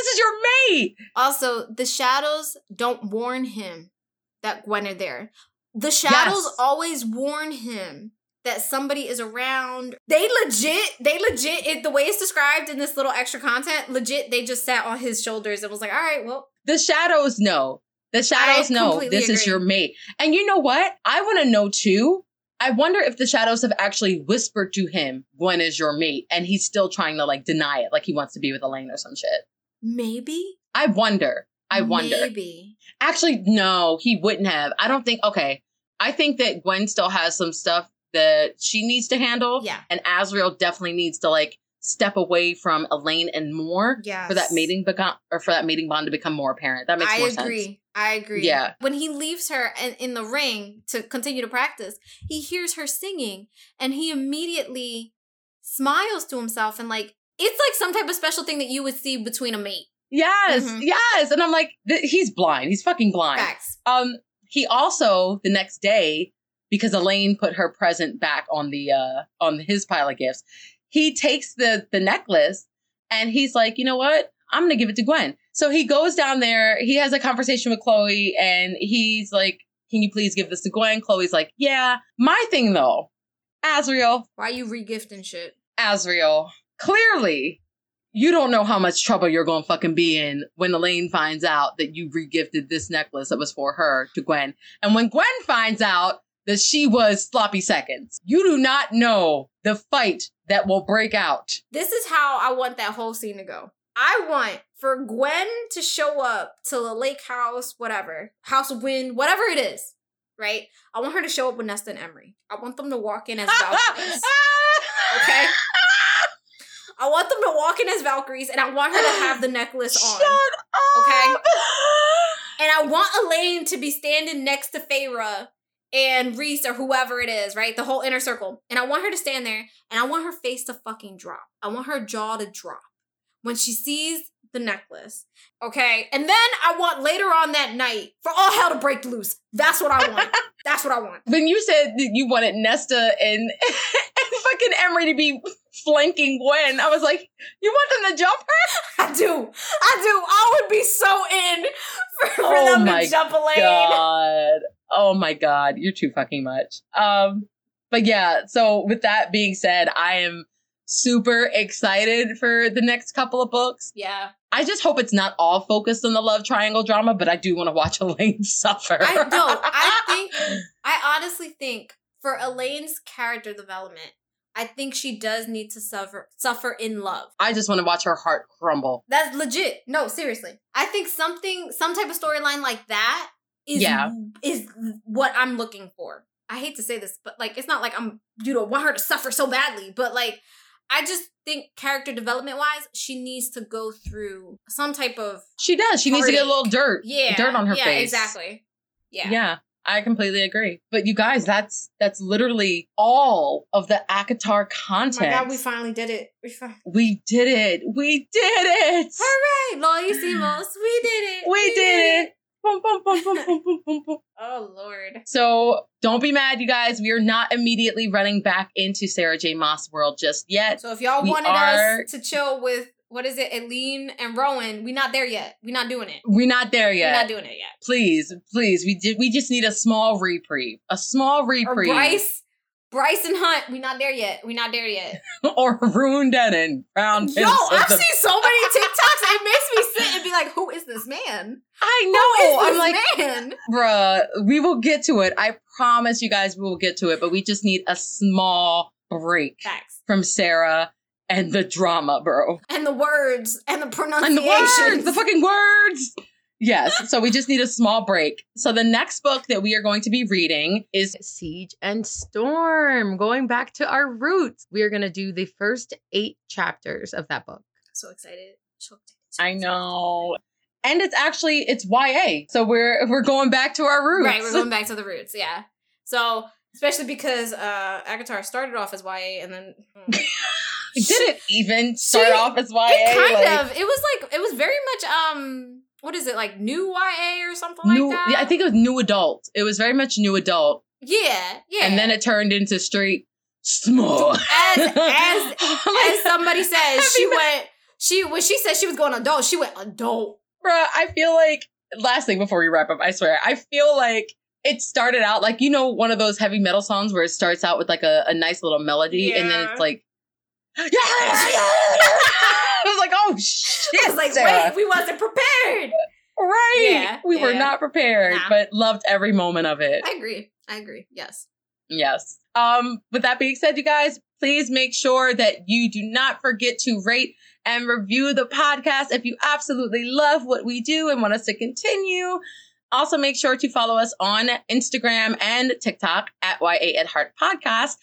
This is your mate? Also, the shadows don't warn him that Gwyn are there. The shadows Yes. always warn him that somebody is around. They legit, they legit, it, the way it's described in this little extra content, legit, they just sat on his shoulders and was like, all right, well, The shadows know. The shadows know completely this is your mate. And you know what? I want to know too. I wonder if the shadows have actually whispered to him, Gwyn is your mate, and he's still trying to like deny it, like he wants to be with Elain or some shit. Maybe. I wonder. I wonder. Maybe. Actually, no, he wouldn't have. I don't think. Okay, I think that Gwyn still has some stuff that she needs to handle, Yeah. and Azriel definitely needs to like step away from Elain and Mor Yeah. for that mating become or for that mating bond to become more apparent. That makes sense. I more agree. sense. I agree. Yeah. When he leaves her in, in the ring to continue to practice, he hears her singing and he immediately smiles to himself and like it's like some type of special thing that you would see between a mate. Yes, Mhm. yes, and I'm like, th- he's blind. He's fucking blind. Facts. Um, he also the next day because Elain put her present back on the uh on his pile of gifts. He takes the the necklace and he's like, you know what? I'm gonna give it to Gwyn. So he goes down there. He has a conversation with Chloe, and he's like, "Can you please give this to Gwyn?" Chloe's like, "Yeah." My thing though, Azriel, Why you regifting shit? Azriel, clearly. You don't know how much trouble you're going to fucking be in when Elain finds out that you regifted this necklace that was for her to Gwyn. And when Gwyn finds out that she was sloppy seconds, you do not know the fight that will break out. This is how I want that whole scene to go. I want for Gwyn to show up to the lake house, whatever, House of Wind, whatever it is, right? I want her to show up with Nesta and Emerie. I want them to walk in as Valkyries. Okay. I want them to walk in as Valkyries, and I want her to have the necklace on. Shut up. Okay. And I want Elain to be standing next to Feyre and Rhys or whoever it is, right? The whole inner circle. And I want her to stand there and I want her face to fucking drop. I want her jaw to drop when she sees the necklace. Okay. And then I want later on that night for all hell to break loose. That's what I want. That's what I want. When you said that you wanted Nesta and, and fucking Emerie to be flanking Gwyn, I was like, you want them to jump her? I do. I do. I would be so in for, for Oh them my to jump Elain. Oh my god. Oh my God. You're too fucking much. Um, but yeah, so with that being said, I am super excited for the next couple of books. Yeah. I just hope it's not all focused on the love triangle drama, but I do want to watch Elain suffer. I no, I think I honestly think for Elain's character development, I think she does need to suffer suffer in love. I just want to watch her heart crumble. That's legit. No, seriously. I think something some type of storyline like that is Yeah. is what I'm looking for. I hate to say this, but like it's not like I'm you know want her to suffer so badly, but like I just think character development wise, she needs to go through some type of She does. She needs to get a little dirt. yeah Dirt on her yeah, face. Exactly. Yeah. Yeah. I completely agree. But you guys, that's that's literally all of the ACOTAR Oh content. my god, we finally did it. We fi- We did it. We did it. Hooray! Lo hicimos. We did it. We did it. Oh Lord. So don't be mad, you guys. We are not immediately running back into Sarah J. Maas world just yet. So if y'all We wanted are- us to chill with what is it, Aelin and Rowan, we not there yet. We not doing it. We're not there yet. We're not doing it yet. please, please. We did. We just need a small reprieve. A small Or reprieve. Bryce, Bryce and Hunt, we not there yet. We not there yet. or Ruhn Danaan. Crown Yo, I've the- seen so many TikToks. It makes me sit and be like, "Who is this man? I know. I'm like, man?" bruh, we will get to it. I promise you guys we will get to it, but we just need a small break Facts from Sarah and the drama, bro. and the words and the pronunciation. And the words, the fucking words. Yes, so we just need a small break. So the next book that we are going to be reading is Siege and Storm. Going back to our roots, we are going to do the first eight chapters of that book. so excited. Choked. I know. And it's actually it's YA. So we're we're going back to our roots. Right, we're going back to the roots. Yeah. So especially because uh ACOTAR started off as YA and then mm. It didn't even start She- off as YA. it kind like, of it was like it was very much um what is it like new YA or something new, like that? yeah, I think it was new adult. It was very much new adult. Yeah, yeah. And then it turned into straight small. as as as somebody says, she went she when she said she was going adult, she went adult. Bruh, I feel like last thing before we wrap up, I swear, I feel like it started out like you know one of those heavy metal songs where it starts out with like a, a nice little melody and then it's like "Yeah!" I was like, oh shit. I was like, Sarah. wait, we wasn't prepared. Right. Yeah, we were not prepared, Nah. but loved every moment of it. I agree. I agree. Yes. Yes. Um, with that being said, you guys, please make sure that you do not forget to rate and review the podcast if you absolutely love what we do and want us to continue. Also, make sure to follow us on Instagram and TikTok at YA at Heart Podcast.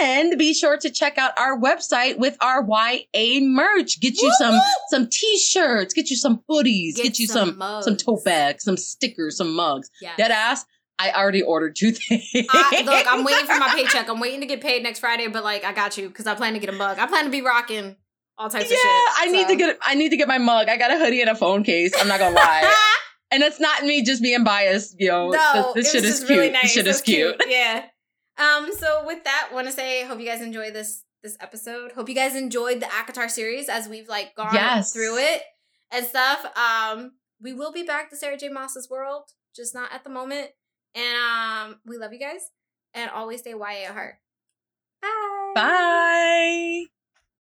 And be sure to check out our website with our YA merch. Get you some Woo-hoo! some t-shirts, get you some hoodies, get, you some mugs. some tote bags, some stickers, some mugs. Yes. Dead ass. I already ordered two things. I, look, I'm waiting for my paycheck. I'm waiting to get paid next Friday, but like I got you because I plan to get a mug. I plan to be rocking all types yeah, of shit. I need to get I need to get my mug. I got a hoodie and a phone case. I'm not gonna lie. and it's not me just being biased, yo. no, this, this it shit is just cute. really nice. This shit It is was cute. Yeah. Um. So with that, want to say, hope you guys enjoy this this episode. Hope you guys enjoyed the ACOTAR series as we've like gone Yes. through it and stuff. Um. We will be back to Sarah J. Maas's world, just not at the moment. And um, we love you guys, and always stay YA at heart. Bye. Bye.